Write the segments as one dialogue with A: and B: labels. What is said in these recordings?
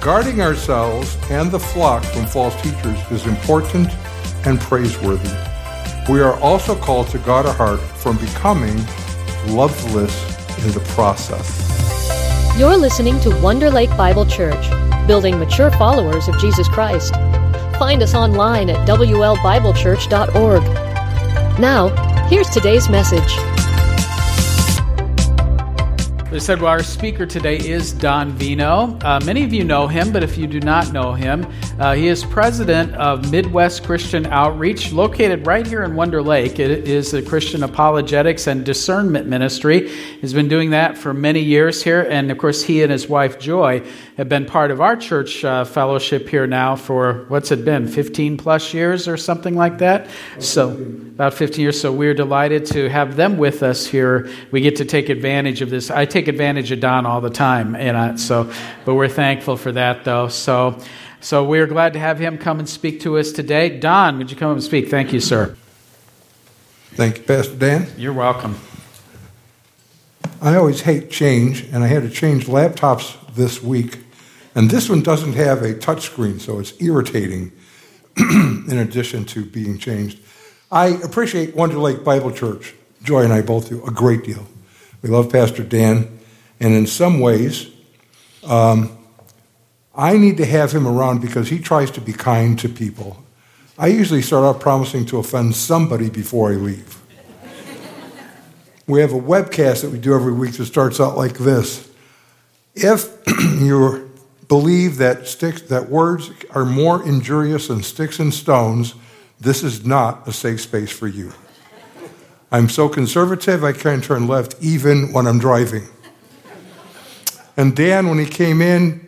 A: Guarding ourselves and the flock from false teachers is important and praiseworthy. We are also called to guard our heart from becoming loveless in the process.
B: You're listening to Wonder Lake Bible Church, building mature followers of Jesus Christ. Find us online at WLBibleChurch.org. Now, here's today's message.
C: They said, well, our speaker today is Don Veinot. Uh, many of you know him, but if you do not know him, uh, he is president of Midwest Christian Outreach, located right here in Wonder Lake. It is a Christian apologetics and discernment ministry. He's been doing that for many years here, and of course, he and his wife Joy have been part of our church uh, fellowship here now for what's it been, 15 plus years or something like that? So, about 15 years. So, we're delighted to have them with us here. We get to take advantage of this. I take advantage of Don all the time, and so, but we're thankful for that, though. So, so we're glad to have him come and speak to us today. Don, would you come and speak? Thank you, sir.
A: Thank you, Pastor Dan.
C: You're welcome.
A: I always hate change, and I had to change laptops this week. And this one doesn't have a touchscreen, so it's irritating in addition to being changed. I appreciate Wonder Lake Bible Church. Joy and I both do a great deal. We love Pastor Dan, and in some ways, um, I need to have him around because he tries to be kind to people. I usually start off promising to offend somebody before I leave. we have a webcast that we do every week that starts out like this. If you believe that sticks that words are more injurious than sticks and stones, this is not a safe space for you. I'm so conservative I can't turn left even when I'm driving. And Dan, when he came in,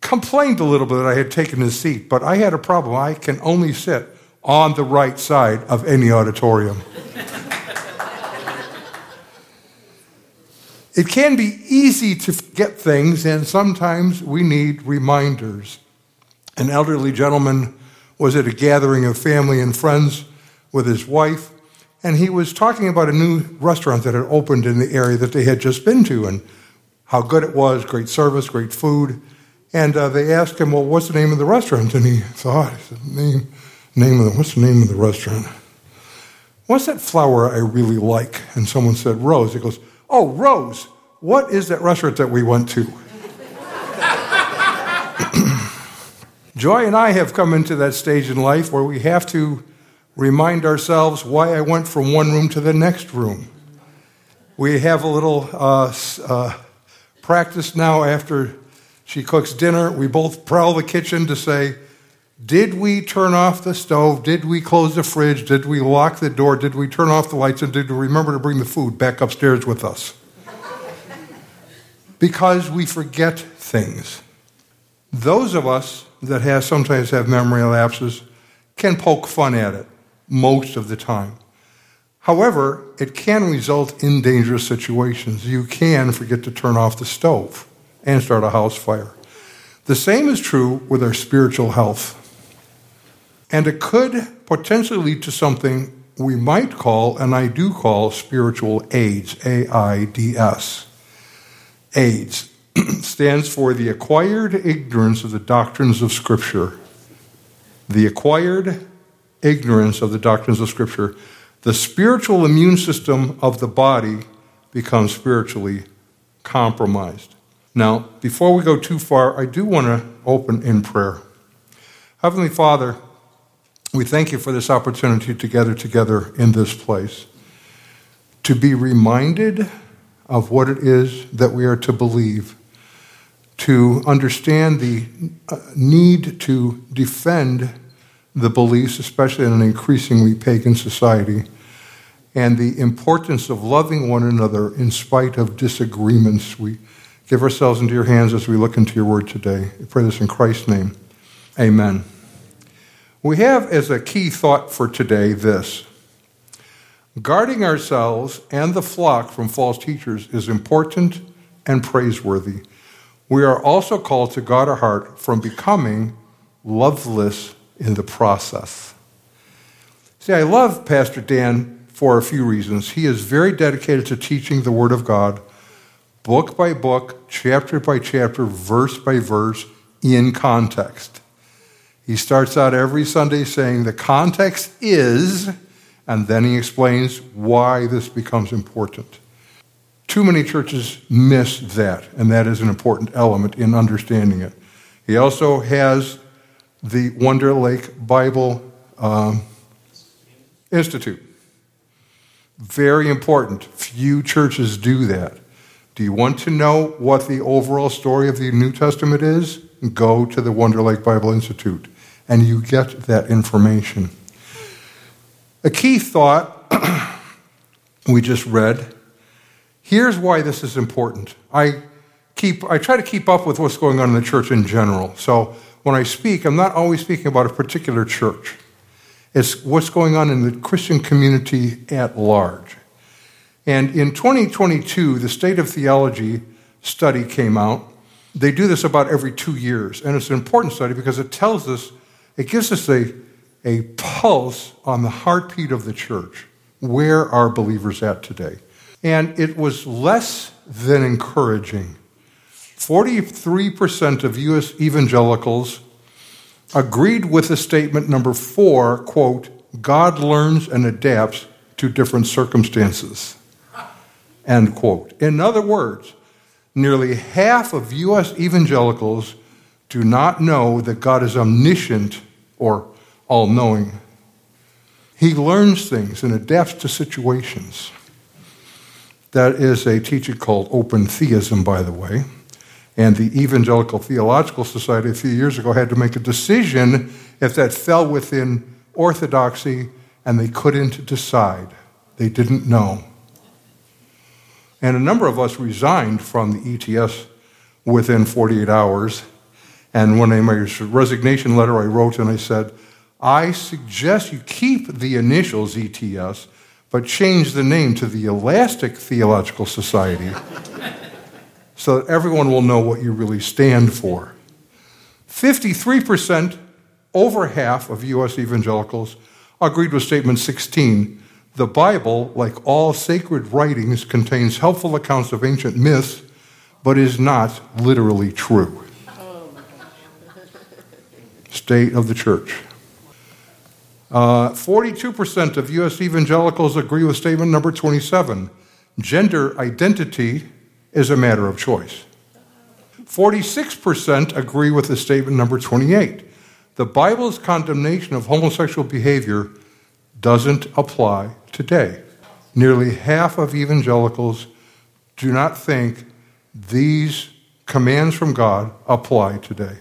A: complained a little bit that I had taken his seat, but I had a problem. I can only sit on the right side of any auditorium. it can be easy to forget things, and sometimes we need reminders. An elderly gentleman was at a gathering of family and friends with his wife, and he was talking about a new restaurant that had opened in the area that they had just been to and how good it was great service, great food. And uh, they asked him, Well, what's the name of the restaurant? And he thought, name, name of the, What's the name of the restaurant? What's that flower I really like? And someone said, Rose. He goes, Oh, Rose, what is that restaurant that we went to? Joy and I have come into that stage in life where we have to remind ourselves why I went from one room to the next room. We have a little uh, uh, practice now after she cooks dinner. We both prowl the kitchen to say, Did we turn off the stove? Did we close the fridge? Did we lock the door? Did we turn off the lights? And did we remember to bring the food back upstairs with us? because we forget things. Those of us that have, sometimes have memory lapses can poke fun at it most of the time. However, it can result in dangerous situations. You can forget to turn off the stove and start a house fire. The same is true with our spiritual health. And it could potentially lead to something we might call, and I do call, spiritual AIDS, A I D S. AIDS stands for the acquired ignorance of the doctrines of Scripture. The acquired ignorance of the doctrines of Scripture. The spiritual immune system of the body becomes spiritually compromised. Now, before we go too far, I do want to open in prayer. Heavenly Father, we thank you for this opportunity to gather together in this place, to be reminded of what it is that we are to believe, to understand the uh, need to defend the beliefs, especially in an increasingly pagan society, and the importance of loving one another in spite of disagreements. We give ourselves into your hands as we look into your word today. I pray this in Christ's name. Amen. We have as a key thought for today this guarding ourselves and the flock from false teachers is important and praiseworthy. We are also called to guard our heart from becoming loveless in the process. See, I love Pastor Dan for a few reasons. He is very dedicated to teaching the Word of God, book by book, chapter by chapter, verse by verse, in context. He starts out every Sunday saying the context is, and then he explains why this becomes important. Too many churches miss that, and that is an important element in understanding it. He also has the Wonder Lake Bible um, Institute. Very important. Few churches do that. Do you want to know what the overall story of the New Testament is? Go to the Wonder Lake Bible Institute, and you get that information. A key thought we just read. Here's why this is important. I keep I try to keep up with what's going on in the church in general. So when I speak, I'm not always speaking about a particular church. It's what's going on in the Christian community at large. And in 2022, the State of Theology study came out. They do this about every two years, and it's an important study because it tells us, it gives us a, a pulse on the heartbeat of the church. Where are believers at today? And it was less than encouraging. 43% of U.S. evangelicals agreed with the statement number four quote, God learns and adapts to different circumstances. End quote. In other words, nearly half of U.S. evangelicals do not know that God is omniscient or all knowing. He learns things and adapts to situations. That is a teaching called open theism, by the way. And the Evangelical Theological Society a few years ago had to make a decision if that fell within orthodoxy, and they couldn't decide. They didn't know. And a number of us resigned from the ETS within 48 hours. And when I, my resignation letter, I wrote and I said, I suggest you keep the initials ETS, but change the name to the Elastic Theological Society so that everyone will know what you really stand for. 53%, over half of U.S. evangelicals, agreed with statement 16. The Bible, like all sacred writings, contains helpful accounts of ancient myths, but is not literally true. State of the church. Uh, 42% of U.S. evangelicals agree with statement number 27. Gender identity is a matter of choice. 46% agree with the statement number 28. The Bible's condemnation of homosexual behavior doesn't apply today. Nearly half of evangelicals do not think these commands from God apply today.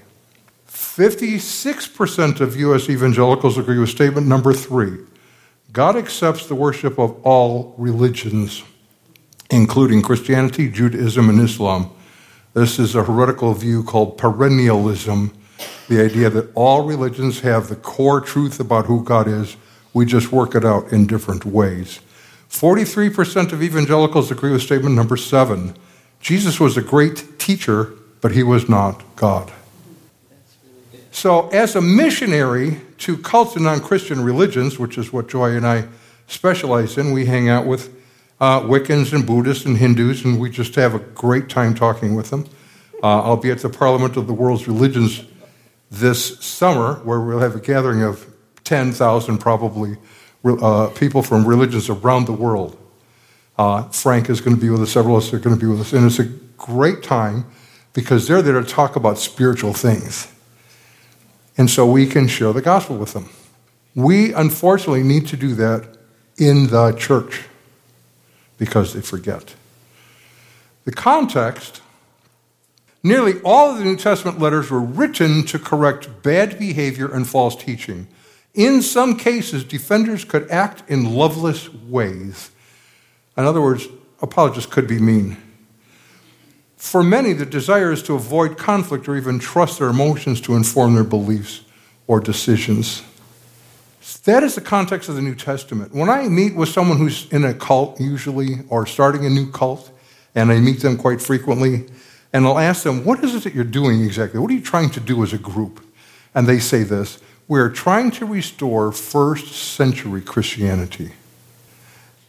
A: 56% of U.S. evangelicals agree with statement number three God accepts the worship of all religions including Christianity, Judaism, and Islam. This is a heretical view called perennialism, the idea that all religions have the core truth about who God is. We just work it out in different ways. 43% of evangelicals agree with statement number seven Jesus was a great teacher, but he was not God. So, as a missionary to cults and non Christian religions, which is what Joy and I specialize in, we hang out with uh, Wiccans and Buddhists and Hindus, and we just have a great time talking with them. Uh, I'll be at the Parliament of the World's Religions this summer, where we'll have a gathering of 10,000 probably uh, people from religions around the world. Uh, Frank is going to be with us, several of us are going to be with us, and it's a great time because they're there to talk about spiritual things. And so we can share the gospel with them. We unfortunately need to do that in the church because they forget. The context nearly all of the New Testament letters were written to correct bad behavior and false teaching. In some cases, defenders could act in loveless ways. In other words, apologists could be mean. For many, the desire is to avoid conflict or even trust their emotions to inform their beliefs or decisions. That is the context of the New Testament. When I meet with someone who's in a cult, usually, or starting a new cult, and I meet them quite frequently, and I'll ask them, What is it that you're doing exactly? What are you trying to do as a group? And they say this We're trying to restore first century Christianity.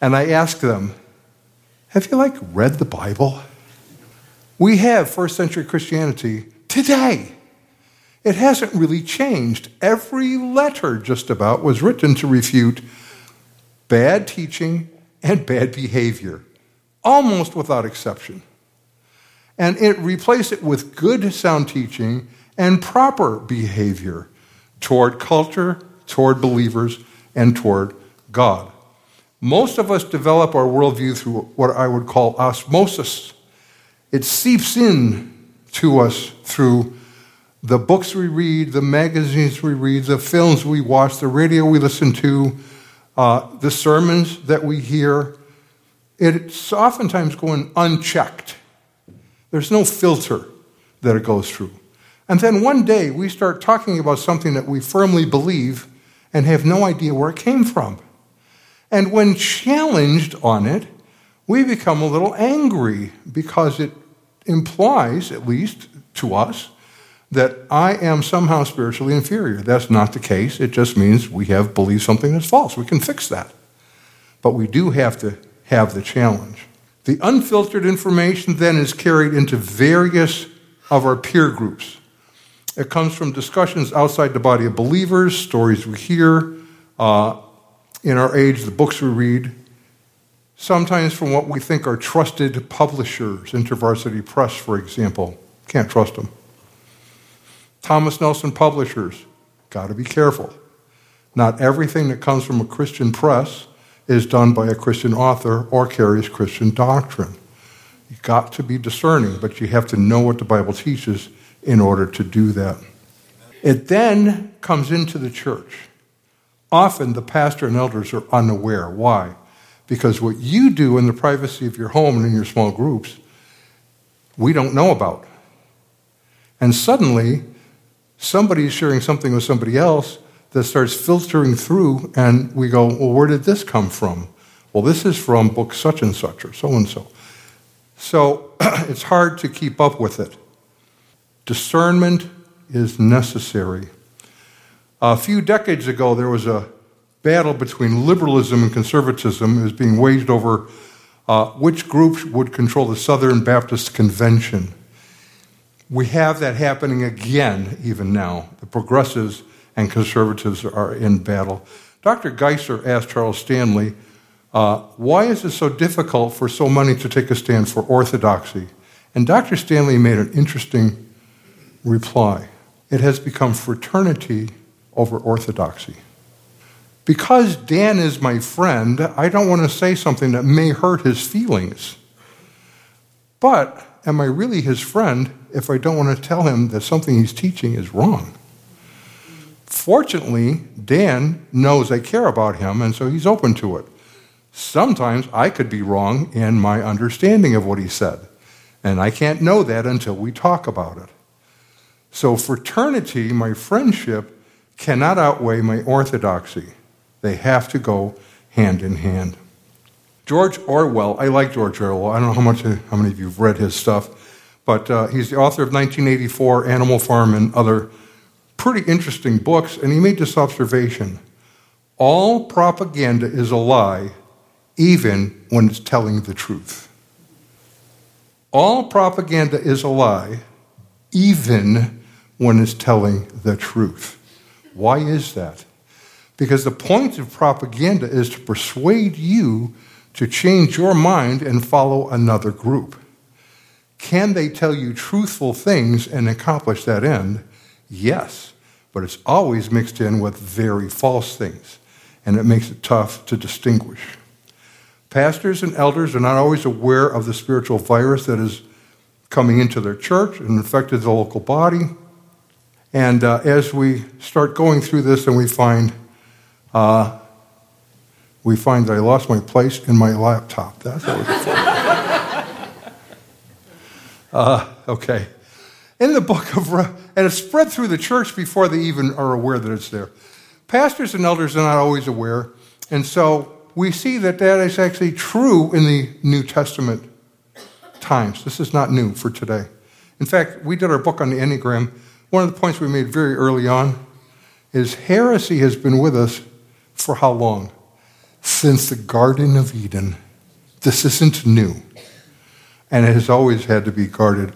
A: And I ask them, Have you like read the Bible? We have first century Christianity today. It hasn't really changed. Every letter, just about, was written to refute bad teaching and bad behavior, almost without exception. And it replaced it with good sound teaching and proper behavior toward culture, toward believers, and toward God. Most of us develop our worldview through what I would call osmosis. It seeps in to us through the books we read, the magazines we read, the films we watch, the radio we listen to, uh, the sermons that we hear. It's oftentimes going unchecked. There's no filter that it goes through. And then one day we start talking about something that we firmly believe and have no idea where it came from. And when challenged on it, we become a little angry because it implies, at least to us, that I am somehow spiritually inferior. That's not the case. It just means we have believed something that's false. We can fix that. But we do have to have the challenge. The unfiltered information then is carried into various of our peer groups. It comes from discussions outside the body of believers, stories we hear, uh, in our age, the books we read, sometimes from what we think are trusted publishers, InterVarsity Press, for example. Can't trust them. Thomas Nelson Publishers, got to be careful. Not everything that comes from a Christian press is done by a Christian author or carries Christian doctrine. You've got to be discerning, but you have to know what the Bible teaches in order to do that. It then comes into the church. Often the pastor and elders are unaware. Why? Because what you do in the privacy of your home and in your small groups, we don't know about. And suddenly, somebody is sharing something with somebody else that starts filtering through, and we go, Well, where did this come from? Well, this is from book such and such or so and so. So it's hard to keep up with it. Discernment is necessary. A few decades ago, there was a battle between liberalism and conservatism. Was being waged over uh, which group would control the Southern Baptist Convention. We have that happening again, even now. The progressives and conservatives are in battle. Dr. Geisler asked Charles Stanley, uh, Why is it so difficult for so many to take a stand for orthodoxy? And Dr. Stanley made an interesting reply. It has become fraternity over orthodoxy. Because Dan is my friend, I don't want to say something that may hurt his feelings. But am I really his friend if I don't want to tell him that something he's teaching is wrong? Fortunately, Dan knows I care about him, and so he's open to it. Sometimes I could be wrong in my understanding of what he said, and I can't know that until we talk about it. So, fraternity, my friendship, cannot outweigh my orthodoxy. They have to go hand in hand. George Orwell, I like George Orwell. I don't know how much how many of you have read his stuff, but uh, he's the author of 1984, Animal Farm, and other pretty interesting books. And he made this observation: all propaganda is a lie, even when it's telling the truth. All propaganda is a lie, even when it's telling the truth. Why is that? Because the point of propaganda is to persuade you to change your mind and follow another group. Can they tell you truthful things and accomplish that end? Yes, but it's always mixed in with very false things, and it makes it tough to distinguish. Pastors and elders are not always aware of the spiritual virus that is coming into their church and infected the local body. And uh, as we start going through this and we find uh, we find that I lost my place in my laptop. That's always. Uh, okay. In the book of, and it's spread through the church before they even are aware that it's there. Pastors and elders are not always aware, and so we see that that is actually true in the New Testament times. This is not new for today. In fact, we did our book on the Enneagram. One of the points we made very early on is heresy has been with us for how long? Since the Garden of Eden. This isn't new. And it has always had to be guarded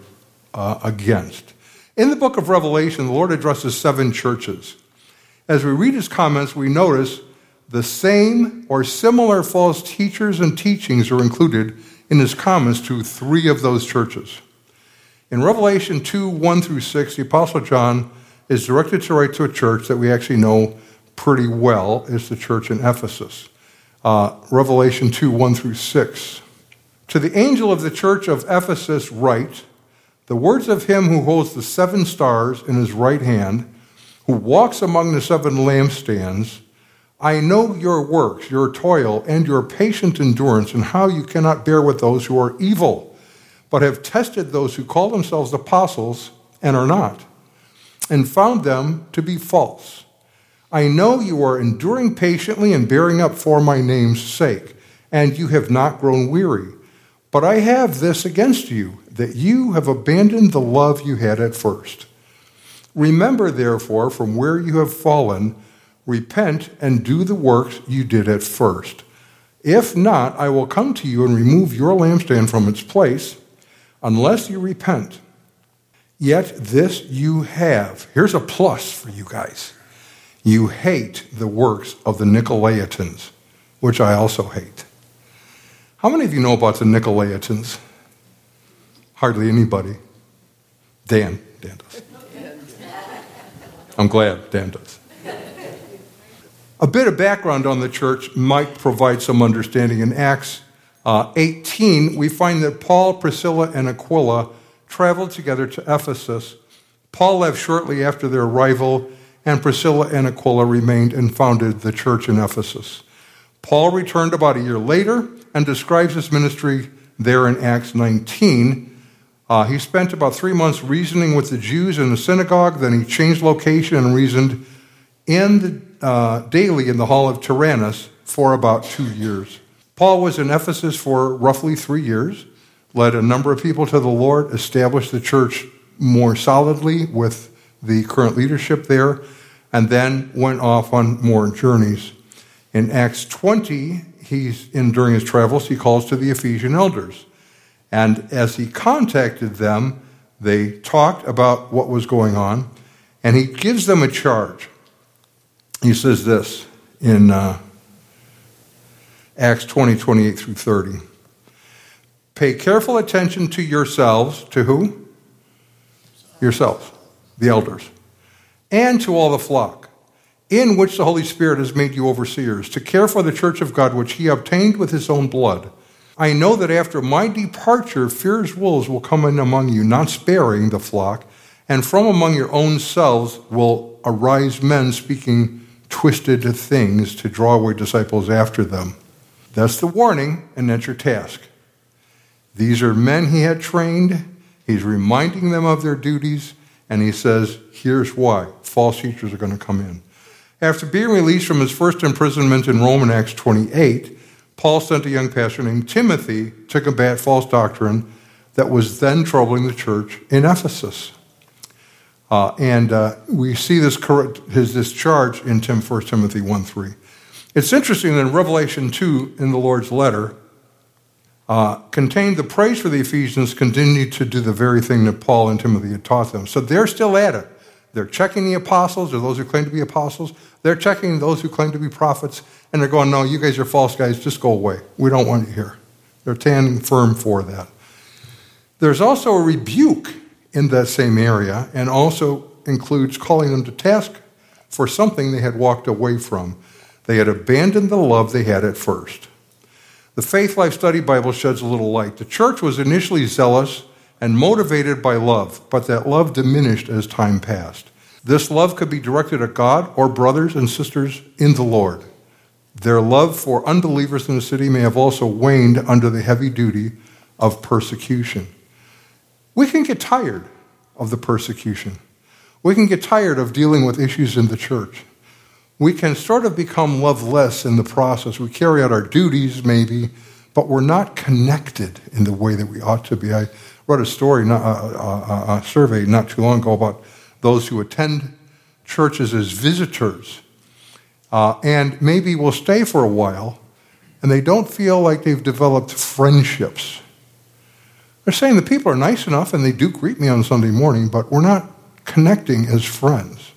A: uh, against. In the book of Revelation, the Lord addresses seven churches. As we read his comments, we notice the same or similar false teachers and teachings are included in his comments to three of those churches. In Revelation 2 1 through 6, the Apostle John is directed to write to a church that we actually know pretty well is the church in Ephesus. Uh, Revelation 2 1 through 6. To the angel of the church of Ephesus, write the words of him who holds the seven stars in his right hand, who walks among the seven lampstands. I know your works, your toil, and your patient endurance, and how you cannot bear with those who are evil, but have tested those who call themselves apostles and are not, and found them to be false. I know you are enduring patiently and bearing up for my name's sake, and you have not grown weary. But I have this against you, that you have abandoned the love you had at first. Remember, therefore, from where you have fallen, repent and do the works you did at first. If not, I will come to you and remove your lampstand from its place, unless you repent. Yet this you have. Here's a plus for you guys. You hate the works of the Nicolaitans, which I also hate. How many of you know about the Nicolaitans? Hardly anybody. Dan. Dan does. I'm glad Dan does. A bit of background on the church might provide some understanding. In Acts uh, 18, we find that Paul, Priscilla, and Aquila traveled together to Ephesus. Paul left shortly after their arrival, and Priscilla and Aquila remained and founded the church in Ephesus. Paul returned about a year later and describes his ministry there in Acts 19. Uh, he spent about three months reasoning with the Jews in the synagogue. Then he changed location and reasoned in the, uh, daily in the hall of Tyrannus for about two years. Paul was in Ephesus for roughly three years, led a number of people to the Lord, established the church more solidly with the current leadership there, and then went off on more journeys. In Acts 20, he's in during his travels, he calls to the Ephesian elders. And as he contacted them, they talked about what was going on, and he gives them a charge. He says this in uh, Acts 20, 28 through 30. Pay careful attention to yourselves. To who? Yourselves, the elders, and to all the flock in which the Holy Spirit has made you overseers, to care for the church of God, which he obtained with his own blood. I know that after my departure, fierce wolves will come in among you, not sparing the flock, and from among your own selves will arise men speaking twisted things to draw away disciples after them. That's the warning, and that's your task. These are men he had trained. He's reminding them of their duties, and he says, here's why false teachers are going to come in. After being released from his first imprisonment in Rome in Acts 28, Paul sent a young pastor named Timothy to combat false doctrine that was then troubling the church in Ephesus. Uh, and uh, we see this, his discharge in Tim, 1 Timothy 1 3. It's interesting that in Revelation 2, in the Lord's letter, uh, contained the praise for the Ephesians continued to do the very thing that Paul and Timothy had taught them. So they're still at it. They're checking the apostles or those who claim to be apostles. They're checking those who claim to be prophets. And they're going, no, you guys are false guys. Just go away. We don't want you here. They're standing firm for that. There's also a rebuke in that same area and also includes calling them to task for something they had walked away from. They had abandoned the love they had at first. The Faithlife Study Bible sheds a little light. The church was initially zealous and motivated by love, but that love diminished as time passed. This love could be directed at God or brothers and sisters in the Lord. Their love for unbelievers in the city may have also waned under the heavy duty of persecution. We can get tired of the persecution. We can get tired of dealing with issues in the church. We can sort of become loveless in the process. We carry out our duties, maybe, but we're not connected in the way that we ought to be. I wrote a story, a, a, a survey not too long ago about those who attend churches as visitors uh, and maybe will stay for a while and they don't feel like they've developed friendships. They're saying the people are nice enough and they do greet me on Sunday morning, but we're not connecting as friends.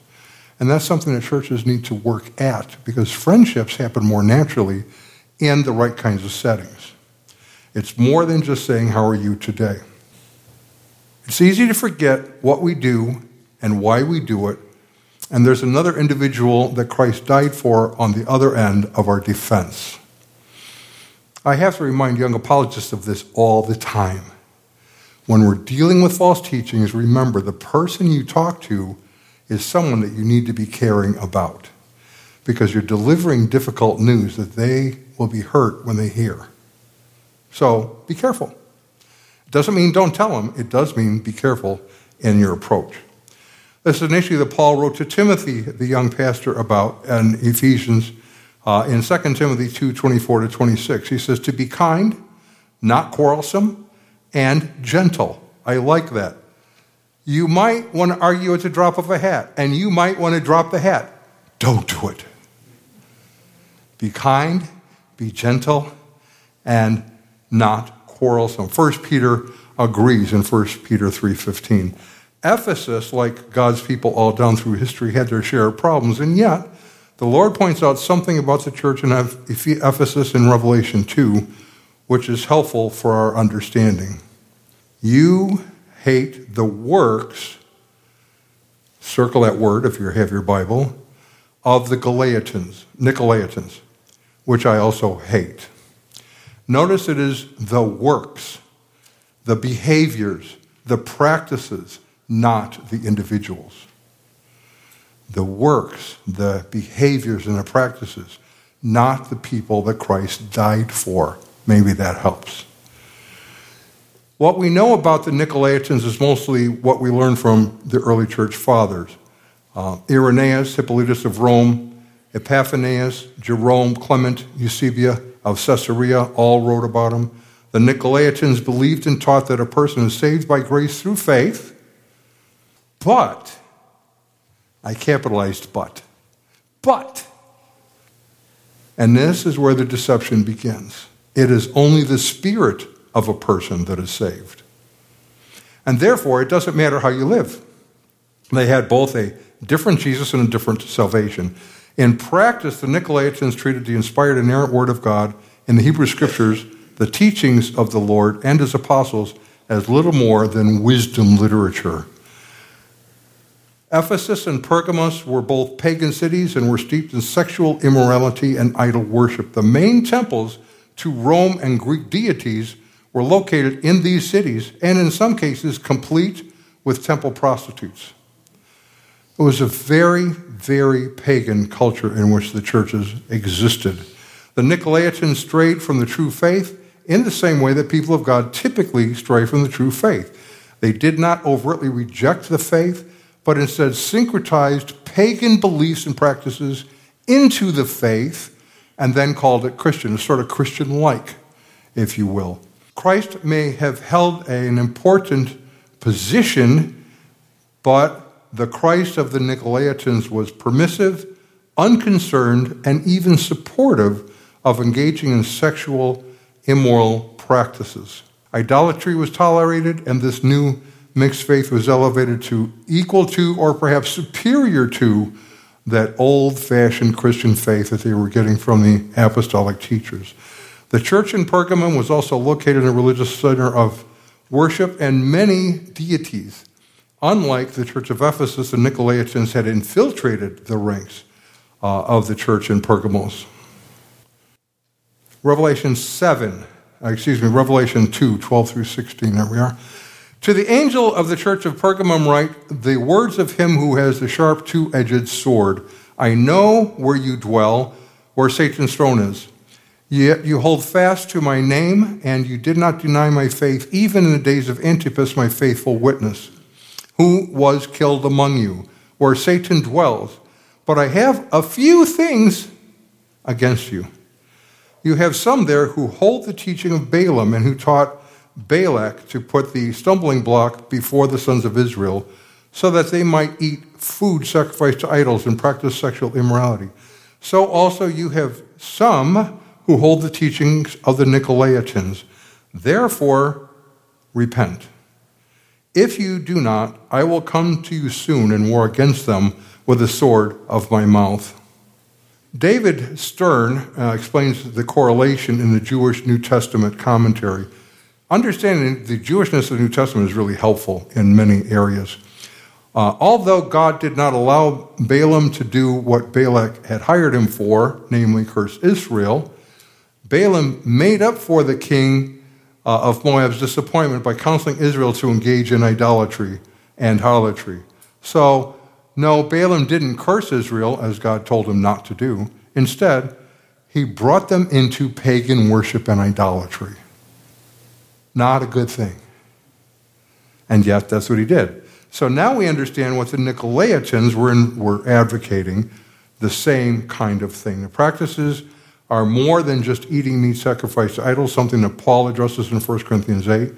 A: And that's something that churches need to work at because friendships happen more naturally in the right kinds of settings. It's more than just saying, How are you today? It's easy to forget what we do and why we do it. And there's another individual that Christ died for on the other end of our defense. I have to remind young apologists of this all the time. When we're dealing with false teachings, remember the person you talk to is someone that you need to be caring about because you're delivering difficult news that they will be hurt when they hear. So be careful. Doesn't mean don't tell them, it does mean be careful in your approach. This is an issue that Paul wrote to Timothy, the young pastor, about in Ephesians uh, in 2 Timothy 2 24 to 26. He says, To be kind, not quarrelsome, and gentle. I like that. You might want to argue at the drop of a hat, and you might want to drop the hat. Don't do it. Be kind, be gentle, and not quarrelsome. 1 Peter agrees in 1 Peter 3:15. Ephesus, like God's people all down through history, had their share of problems, and yet the Lord points out something about the church in Ephesus in Revelation 2, which is helpful for our understanding. You hate the works, circle that word if you have your Bible, of the Galaatians, Nicolaitans, which I also hate. Notice it is the works, the behaviors, the practices, not the individuals the works, the behaviors, and the practices, not the people that Christ died for. Maybe that helps. What we know about the Nicolaitans is mostly what we learn from the early church fathers. Uh, Irenaeus, Hippolytus of Rome, Epiphanius, Jerome, Clement, Eusebius of Caesarea all wrote about him. The Nicolaitans believed and taught that a person is saved by grace through faith, but I capitalized but. But. And this is where the deception begins. It is only the spirit of a person that is saved. And therefore, it doesn't matter how you live. They had both a different Jesus and a different salvation. In practice, the Nicolaitans treated the inspired inerrant word of God in the Hebrew scriptures, the teachings of the Lord and his apostles, as little more than wisdom literature. Ephesus and Pergamos were both pagan cities and were steeped in sexual immorality and idol worship. The main temples to Rome and Greek deities were located in these cities, and in some cases, complete with temple prostitutes. It was a very, very pagan culture in which the churches existed. The Nicolaitans strayed from the true faith in the same way that people of God typically stray from the true faith. They did not overtly reject the faith, but instead syncretized pagan beliefs and practices into the faith and then called it Christian, sort of Christian like, if you will. Christ may have held an important position, but the Christ of the Nicolaitans was permissive, unconcerned, and even supportive of engaging in sexual immoral practices. Idolatry was tolerated, and this new mixed faith was elevated to equal to or perhaps superior to that old fashioned Christian faith that they were getting from the apostolic teachers. The church in Pergamum was also located in a religious center of worship and many deities. Unlike the church of Ephesus, the Nicolaitans had infiltrated the ranks uh, of the church in Pergamos. Revelation 7, uh, excuse me, Revelation 2, 12 through 16, there we are. To the angel of the church of Pergamum, write the words of him who has the sharp two edged sword. I know where you dwell, where Satan's throne is. Yet you hold fast to my name, and you did not deny my faith, even in the days of Antipas, my faithful witness, who was killed among you, where Satan dwells. But I have a few things against you. You have some there who hold the teaching of Balaam and who taught Balak to put the stumbling block before the sons of Israel so that they might eat food sacrificed to idols and practice sexual immorality. So also you have some who hold the teachings of the Nicolaitans. Therefore, repent If you do not, I will come to you soon and war against them with the sword of my mouth. David Stern uh, explains the correlation in the Jewish New Testament commentary. Understanding the Jewishness of the New Testament is really helpful in many areas. Uh, although God did not allow Balaam to do what Balak had hired him for, namely curse Israel, Balaam made up for the king uh, of Moab's disappointment by counseling Israel to engage in idolatry and harlotry. So, no, Balaam didn't curse Israel as God told him not to do. Instead, he brought them into pagan worship and idolatry. Not a good thing. And yet, that's what he did. So now we understand what the Nicolaitans were, in, were advocating the same kind of thing. The practices are more than just eating meat sacrificed to idols, something that Paul addresses in 1 Corinthians 8.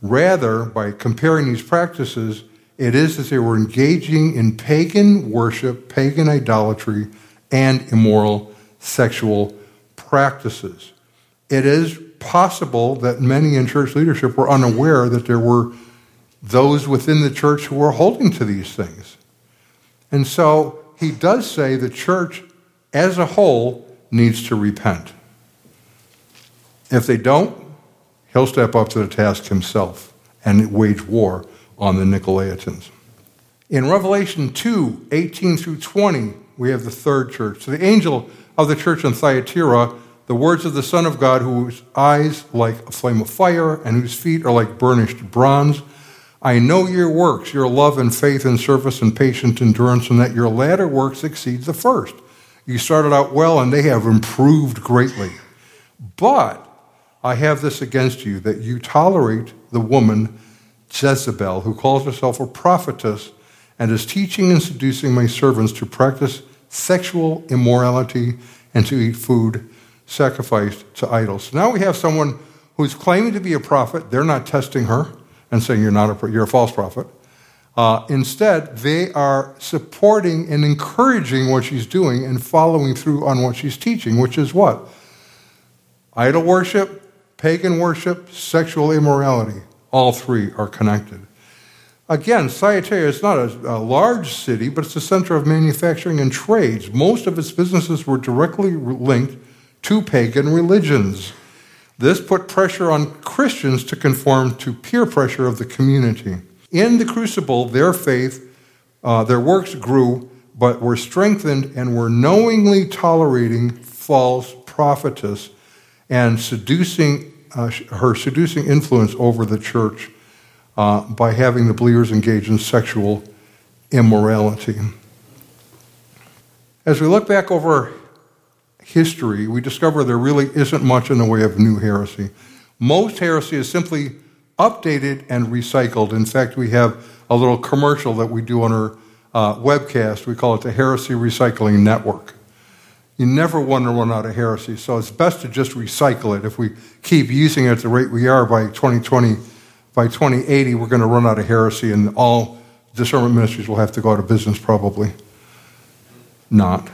A: Rather, by comparing these practices, it is that they were engaging in pagan worship, pagan idolatry, and immoral sexual practices. It is possible that many in church leadership were unaware that there were those within the church who were holding to these things. And so he does say the church as a whole needs to repent. If they don't, he'll step up to the task himself and wage war on the Nicolaitans. In Revelation 2 18 through 20, we have the third church. To the angel of the church in Thyatira, the words of the Son of God, whose eyes like a flame of fire and whose feet are like burnished bronze. I know your works, your love and faith and service and patient endurance, and that your latter works exceeds the first. You started out well, and they have improved greatly. But I have this against you that you tolerate the woman Jezebel, who calls herself a prophetess and is teaching and seducing my servants to practice sexual immorality and to eat food sacrificed to idols. Now we have someone who's claiming to be a prophet. They're not testing her and saying you're not a you're a false prophet. Uh, instead, they are supporting and encouraging what she's doing and following through on what she's teaching, which is what? Idol worship, pagan worship, sexual immorality. All three are connected. Again, Thyatira is not a, a, large city, but it's a center of manufacturing and trades. Most of its businesses were directly linked to pagan religions. This put pressure on Christians to conform to peer pressure of the community. In the crucible, their faith, uh, their works grew, but were strengthened and were knowingly tolerating false prophetess and seducing uh, her seducing influence over the church uh, by having the believers engage in sexual immorality. As we look back over history, we discover there really isn't much in the way of new heresy. Most heresy is simply updated and recycled. In fact, we have a little commercial that we do on our uh, webcast. We call it the Heresy Recycling Network. You never want to run out of heresy, so it's best to just recycle it. If we keep using it at the rate we are by 2020, by 2080, we're going to run out of heresy, and all discernment ministries will have to go out of business probably. Not.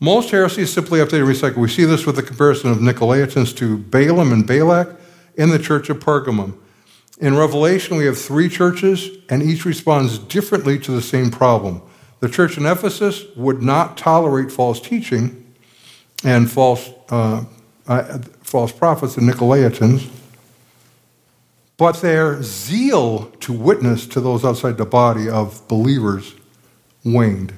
A: Most heresies simply update and recycle. We see this with the comparison of Nicolaitans to Balaam and Balak in the church of Pergamum. In Revelation, we have three churches, and each responds differently to the same problem. The church in Ephesus would not tolerate false teaching and false, uh, uh, false prophets, and Nicolaitans, but their zeal to witness to those outside the body of believers waned.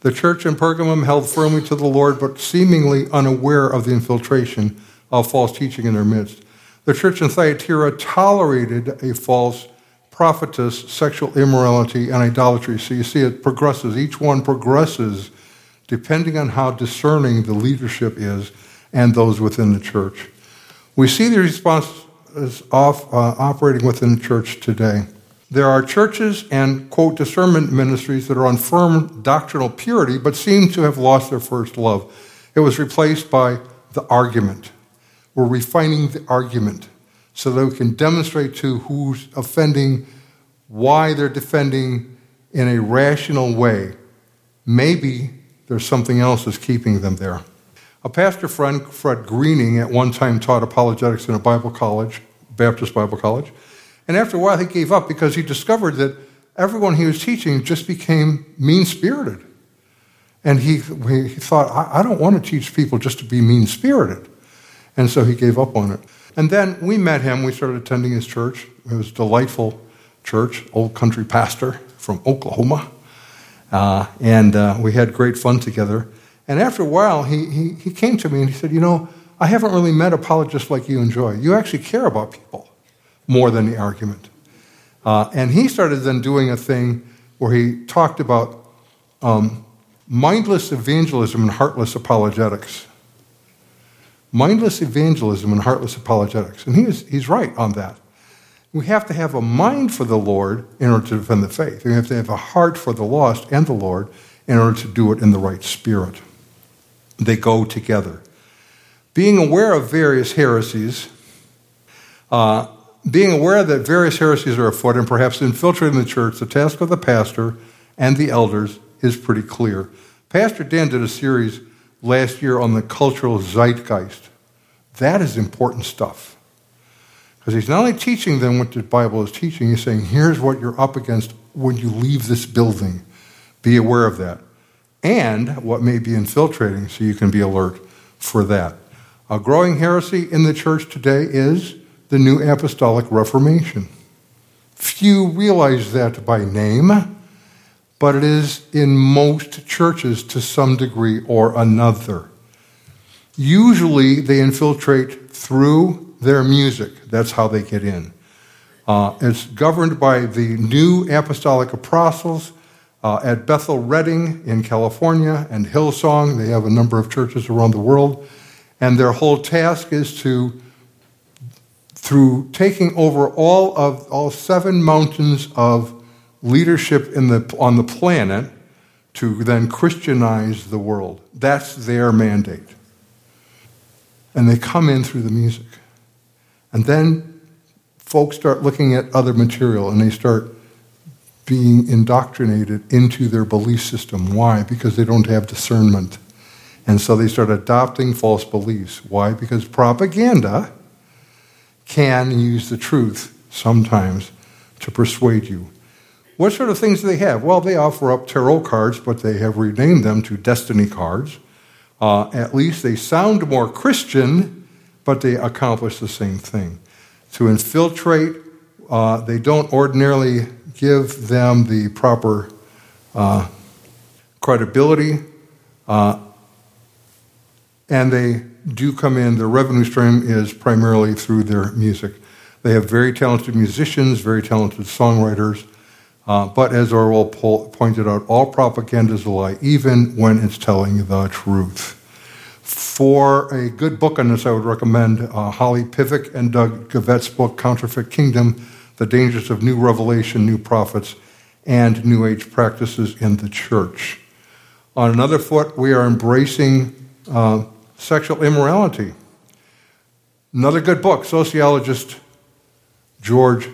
A: The church in Pergamum held firmly to the Lord, but seemingly unaware of the infiltration of false teaching in their midst. The church in Thyatira tolerated a false prophetess, sexual immorality, and idolatry. So you see it progresses. Each one progresses depending on how discerning the leadership is and those within the church. We see the response is off, uh, operating within the church today. There are churches and, quote, discernment ministries that are on firm doctrinal purity but seem to have lost their first love. It was replaced by the argument. We're refining the argument so that we can demonstrate to who's offending why they're defending in a rational way. Maybe there's something else that's keeping them there. A pastor friend, Fred Greening, at one time taught apologetics in a Bible college, Baptist Bible college, And after a while, he gave up because he discovered that everyone he was teaching just became mean spirited. And he, he thought, I, I don't want to teach people just to be mean spirited. And so he gave up on it. And then we met him. We started attending his church. It was a delightful church, old country pastor from Oklahoma. Uh, and uh, we had great fun together. And after a while, he, he, he came to me and he said, You know, I haven't really met apologists like you and Joy. You actually care about people more than the argument. Uh, and he started then doing a thing where he talked about um, mindless evangelism and heartless apologetics. Mindless evangelism and heartless apologetics. And he is, he's right on that. We have to have a mind for the Lord in order to defend the faith. We have to have a heart for the lost and the Lord in order to do it in the right spirit. They go together. Being aware of various heresies, uh, being aware that various heresies are afoot and perhaps infiltrating the church, the task of the pastor and the elders is pretty clear. Pastor Dan did a series last year on the cultural zeitgeist. That is important stuff. Because he's not only teaching them what the Bible is teaching, he's saying, here's what you're up against when you leave this building. Be aware of that. And what may be infiltrating, so you can be alert for that. A growing heresy in the church today is the New Apostolic Reformation. Few realize that by name, but it is in most churches to some degree or another. Usually they infiltrate through their music. That's how they get in. Uh, it's governed by the New Apostolic Apostles uh, at Bethel Redding in California and Hillsong. They have a number of churches around the world. And their whole task is to through taking over all of all seven mountains of leadership in the, on the planet to then Christianize the world. That's their mandate. And they come in through the music. And then folks start looking at other material and they start being indoctrinated into their belief system. Why? Because they don't have discernment. And so they start adopting false beliefs. Why? Because propaganda can use the truth sometimes to persuade you. What sort of things do they have? Well, they offer up tarot cards, but they have renamed them to destiny cards. Uh, at least they sound more Christian, but they accomplish the same thing. To infiltrate, uh, they don't ordinarily give them the proper uh, credibility, uh, and they do come in, their revenue stream is primarily through their music. They have very talented musicians, very talented songwriters, uh, but as Orwell po- pointed out, all propaganda is a lie, even when it's telling the truth. For a good book on this, I would recommend uh, Holly Pivec and Doug Geivett's book, Counterfeit Kingdom The Dangers of New Revelation, New Prophets, and New Age Practices in the Church. On another foot, we are embracing uh, sexual immorality. Another good book, sociologist George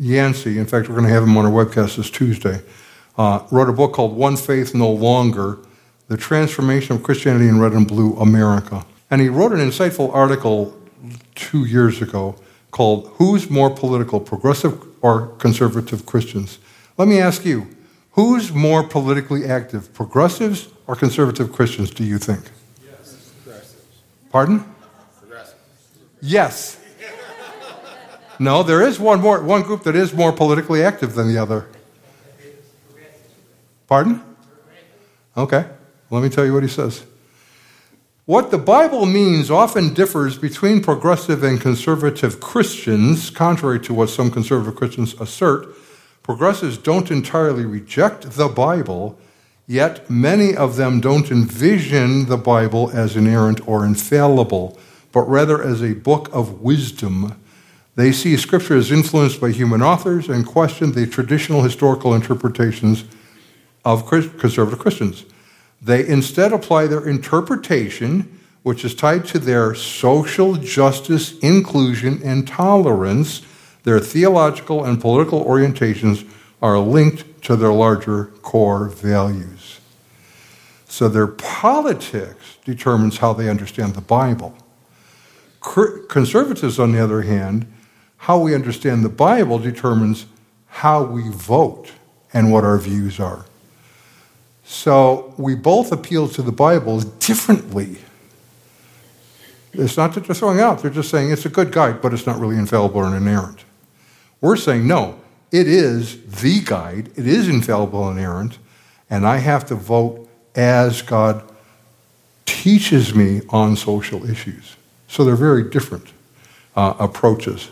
A: Yancey, in fact, we're going to have him on our webcast this Tuesday, uh, wrote a book called One Faith No Longer The Transformation of Christianity in Red and Blue America. And he wrote an insightful article two years ago called Who's More Political, Progressive or Conservative Christians? Let me ask you, who's more politically active, progressives or conservative Christians, do you think? Yes, progressives. Pardon? Progressive. Yes. No, there is one more one group that is more politically active than the other. Pardon? Okay. Let me tell you what he says. What the Bible means often differs between progressive and conservative Christians, contrary to what some conservative Christians assert. Progressives don't entirely reject the Bible, Yet many of them don't envision the Bible as inerrant or infallible, but rather as a book of wisdom. They see Scripture as influenced by human authors and question the traditional historical interpretations of conservative Christians. They instead apply their interpretation, which is tied to their social justice, inclusion, and tolerance. Their theological and political orientations are linked to their larger core values. So their politics determines how they understand the Bible. Conservatives, on the other hand, How we understand the Bible determines how we vote and what our views are. So we both appeal to the Bible differently. It's not that they're throwing out, they're just saying it's a good guide, but it's not really infallible and inerrant. We're saying, no, it is the guide, it is infallible and inerrant, and I have to vote as God teaches me on social issues. So they're very different uh, approaches.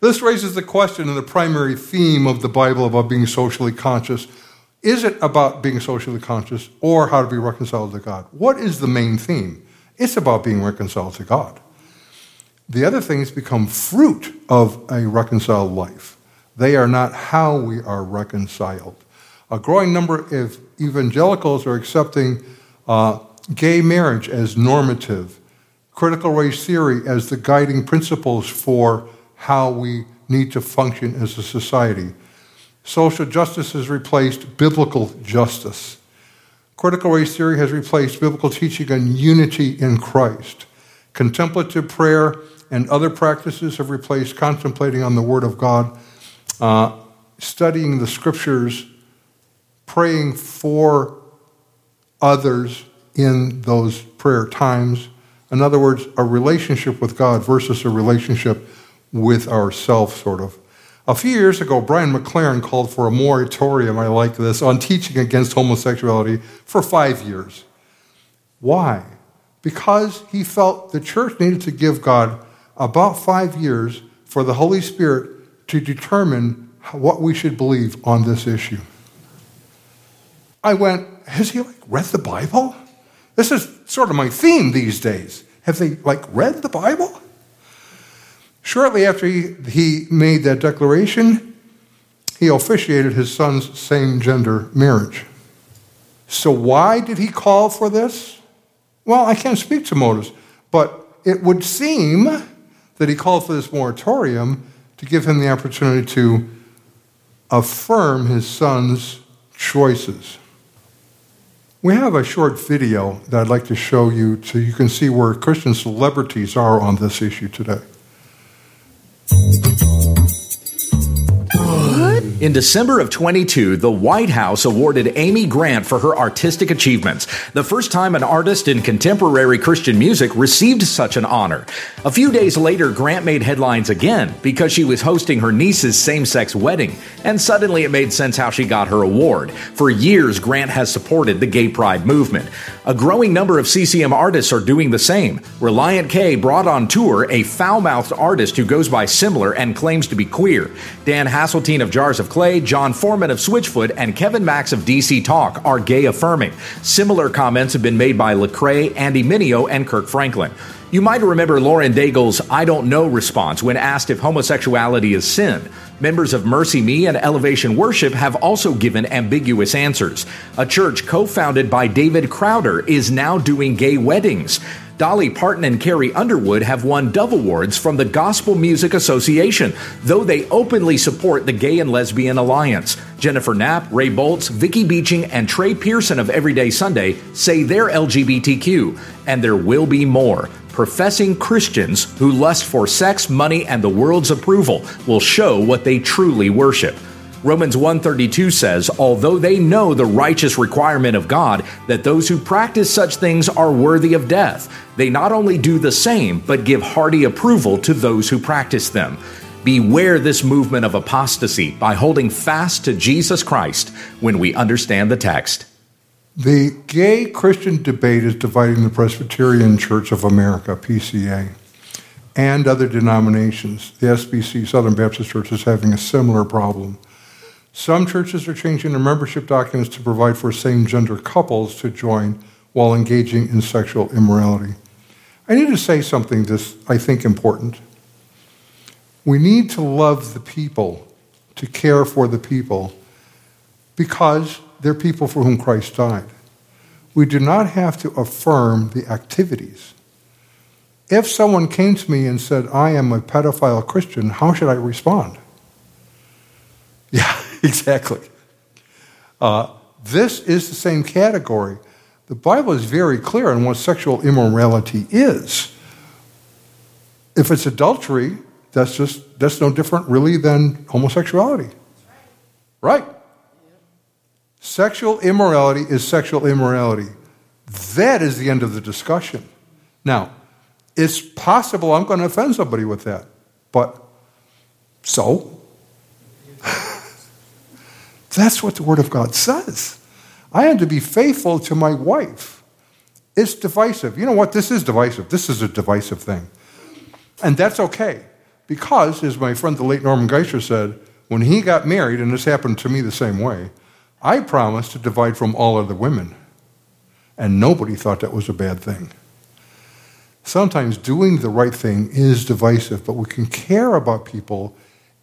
A: This raises the question and the primary theme of the Bible about being socially conscious. Is it about being socially conscious or how to be reconciled to God? What is the main theme? It's about being reconciled to God. The other things become fruit of a reconciled life. They are not how we are reconciled. A growing number of evangelicals are accepting uh, gay marriage as normative, critical race theory as the guiding principles for how we need to function as a society. Social justice has replaced biblical justice. Critical race theory has replaced biblical teaching on unity in Christ. Contemplative prayer and other practices have replaced contemplating on the Word of God, uh, studying the Scriptures, praying for others in those prayer times. In other words, a relationship with God versus a relationship with ourself, sort of. A few years ago, Brian McLaren called for a moratorium, I like this, on teaching against homosexuality for five years. Why? Because he felt the church needed to give God about five years for the Holy Spirit to determine what we should believe on this issue. I went, has he like read the Bible? This is sort of my theme these days. Have they like read the Bible? Shortly after he, he made that declaration, he officiated his son's same gender marriage. So, why did he call for this? Well, I can't speak to motives, but it would seem that he called for this moratorium to give him the opportunity to affirm his son's choices. We have a short video that I'd like to show you so you can see where Christian celebrities are on this issue today.
D: In December of 22, the White House awarded Amy Grant for her artistic achievements, the first time an artist in contemporary Christian music received such an honor. A few days later, Grant made headlines again because she was hosting her niece's same sex wedding, and suddenly it made sense how she got her award. For years, Grant has supported the gay pride movement. A growing number of CCM artists are doing the same. Relient K brought on tour a foul mouthed artist who goes by Semler and claims to be queer. Dan Haseltine of Jars of Clay, Jon Foreman of Switchfoot, and Kevin Max of DC Talk are gay affirming. Similar comments have been made by Lecrae, Andy Mineo, and Kirk Franklin. You might remember Lauren Daigle's I don't know response when asked if homosexuality is sin. Members of MercyMe and Elevation Worship have also given ambiguous answers. A church co founded by David Crowder is now doing gay weddings. Dolly Parton and Carrie Underwood have won Dove Awards from the Gospel Music Association, though they openly support the Gay and Lesbian Alliance. Jennifer Knapp, Ray Boltz, Vicky Beeching, and Trey Pearson of Everyday Sunday say they're LGBTQ, and there will be more. Professing Christians who lust for sex, money, and the world's approval will show what they truly worship. Romans 132 says, although they know the righteous requirement of God that those who practice such things are worthy of death, they not only do the same, but give hearty approval to those who practice them. Beware this movement of apostasy by holding fast to Jesus Christ when we understand the text.
A: The gay Christian debate is dividing the Presbyterian Church of America, PCA, and other denominations. The SBC, Southern Baptist Church, is having a similar problem. Some churches are changing their membership documents to provide for same gender couples to join while engaging in sexual immorality. I need to say something that's, I think, important. We need to love the people, to care for the people, because they're people for whom Christ died. We do not have to affirm the activities. If someone came to me and said, I am a pedophile Christian, how should I respond? Yeah, exactly. Uh, this is the same category. The Bible is very clear on what sexual immorality is. If it's adultery, that's just that's no different, really, than homosexuality. Right? Sexual immorality is sexual immorality. That is the end of the discussion. Now, it's possible I'm going to offend somebody with that, but so? That's what the Word of God says. I am to be faithful to my wife. It's divisive. You know what? This is divisive. This is a divisive thing. And that's okay. Because, as my friend the late Norman Geisler said, when he got married, and this happened to me the same way, I promised to divide from all other women. And nobody thought that was a bad thing. Sometimes doing the right thing is divisive, but we can care about people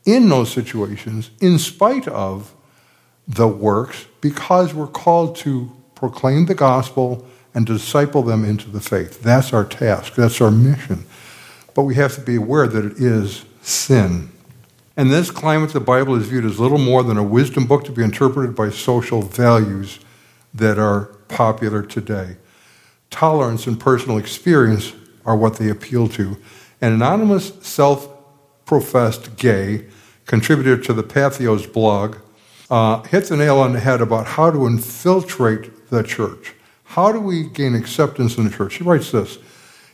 A: in those situations in spite of the works because we're called to proclaim the gospel and disciple them into the faith. That's our task, that's our mission. But we have to be aware that it is sin. In this climate, the Bible is viewed as little more than a wisdom book to be interpreted by social values that are popular today. Tolerance and personal experience are what they appeal to. An anonymous, self professed gay contributor to the Patheos blog uh, hit the nail on the head about how to infiltrate the church. How do we gain acceptance in the church? He writes this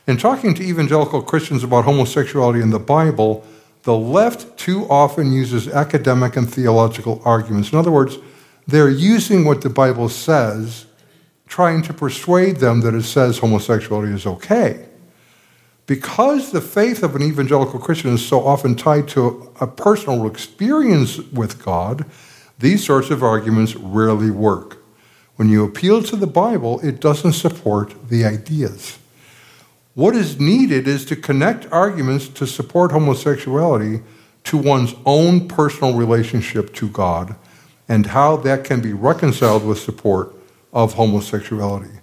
A: In talking to evangelical Christians about homosexuality in the Bible, the left too often uses academic and theological arguments. In other words, they're using what the Bible says, trying to persuade them that it says homosexuality is okay. Because the faith of an evangelical Christian is so often tied to a personal experience with God, these sorts of arguments rarely work. When you appeal to the Bible, it doesn't support the ideas. What is needed is to connect arguments to support homosexuality to one's own personal relationship to God and how that can be reconciled with support of homosexuality.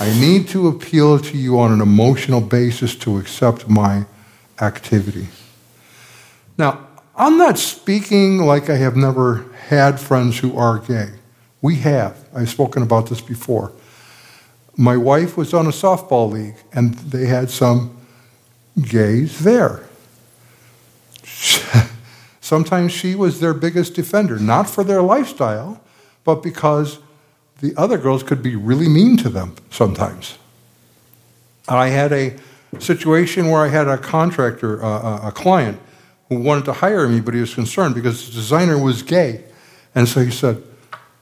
A: I need to appeal to you on an emotional basis to accept my activity. Now, I'm not speaking like I have never had friends who are gay. We have. I've spoken about this before. My wife was on a softball league, and they had some gays there. Sometimes she was their biggest defender, not for their lifestyle, but because the other girls could be really mean to them sometimes. I had a situation where I had a contractor, uh, a client, who wanted to hire me, but he was concerned because the designer was gay. And so he said,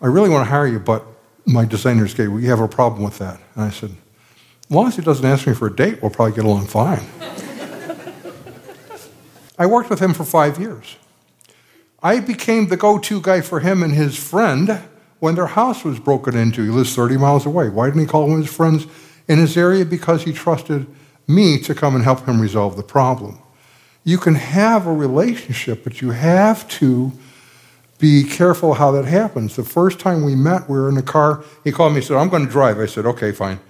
A: I really want to hire you, but my designer's gay. We have a problem with that. And I said, as long as he doesn't ask me for a date, we'll probably get along fine. I worked with him for five years. I became the go to guy for him and his friend when their house was broken into. He lives 30 miles away. Why didn't he call one of his friends in his area? Because he trusted me to come and help him resolve the problem. You can have a relationship, but you have to be careful how that happens. The first time we met, we were in a car. He called me and said, I'm going to drive. I said, okay, fine.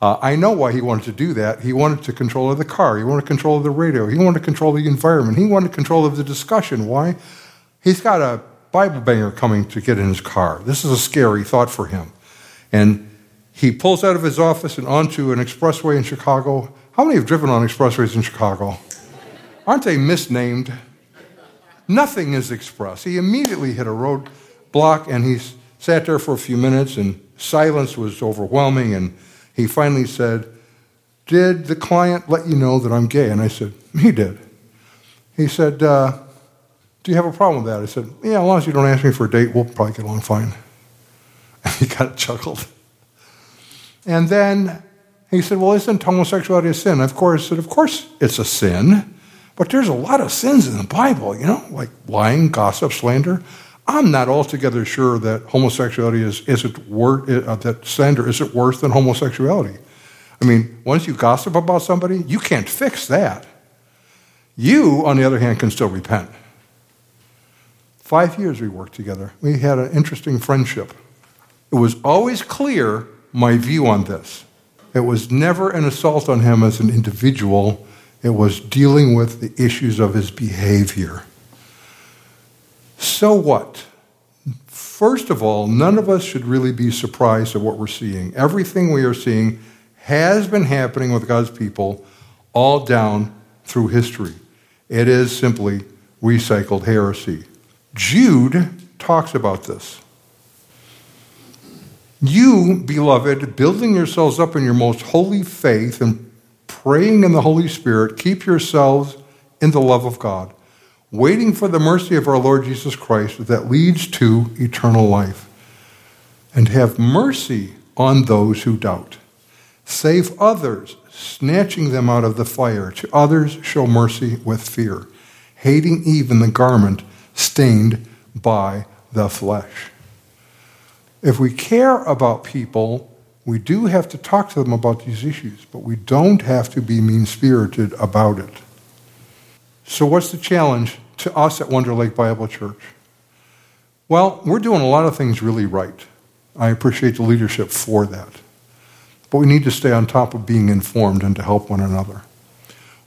A: Uh, I know why he wanted to do that. He wanted to control of the car. He wanted control of the radio. He wanted control of the environment. He wanted control of the discussion. Why? He's got a Bible banger coming to get in his car. This is a scary thought for him. And he pulls out of his office and onto an expressway in Chicago. How many have driven on expressways in Chicago? Aren't they misnamed? Nothing is expressed. He immediately hit a roadblock and he sat there for a few minutes and silence was overwhelming and he finally said, Did the client let you know that I'm gay? And I said, He did. He said, uh, Do you have a problem with that? I said, Yeah, as long as you don't ask me for a date, we'll probably get along fine. And he kind of chuckled. And then he said, Well, isn't homosexuality a sin? Of course, I said, Of course it's a sin. But there's a lot of sins in the Bible, you know, like lying, gossip, slander. I'm not altogether sure that homosexuality is, is it wor- uh, that slander isn't worse than homosexuality. I mean, once you gossip about somebody, you can't fix that. You, on the other hand, can still repent. Five years we worked together. We had an interesting friendship. It was always clear my view on this. It was never an assault on him as an individual it was dealing with the issues of his behavior. So what? First of all, none of us should really be surprised at what we're seeing. Everything we are seeing has been happening with God's people all down through history. It is simply recycled heresy. Jude talks about this. You, beloved, building yourselves up in your most holy faith and praying in the Holy Spirit, keep yourselves in the love of God, waiting for the mercy of our Lord Jesus Christ that leads to eternal life. And have mercy on those who doubt. Save others, snatching them out of the fire. To others, show mercy with fear, hating even the garment stained by the flesh. If we care about people, we do have to talk to them about these issues, but we don't have to be mean spirited about it. So, what's the challenge to us at Wonder Lake Bible Church? Well, we're doing a lot of things really right. I appreciate the leadership for that. But we need to stay on top of being informed and to help one another.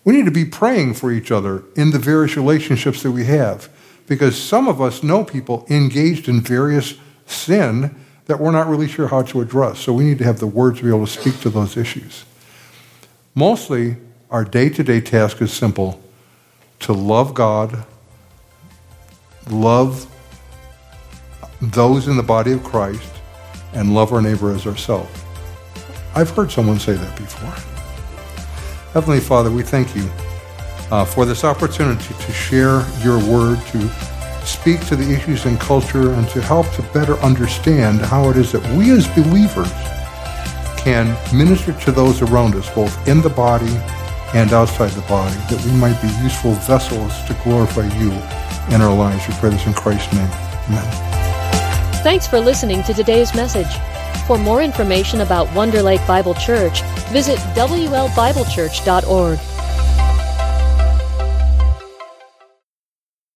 A: We need to be praying for each other in the various relationships that we have because some of us know people engaged in various sin that we're not really sure how to address. So we need to have the words to be able to speak to those issues. Mostly, our day to day task is simple to love God, love those in the body of Christ, and love our neighbor as ourselves. I've heard someone say that before. Heavenly Father, we thank you uh, for this opportunity to share your word, to speak to the issues in culture, and to help to better understand how it is that we as believers can minister to those around us, both in the body and outside the body, that we might be useful vessels to glorify you in our lives. We pray this in Christ's name. Amen.
B: Thanks for listening to today's message. For more information about Wonder Lake Bible Church, visit WLBibleChurch.org.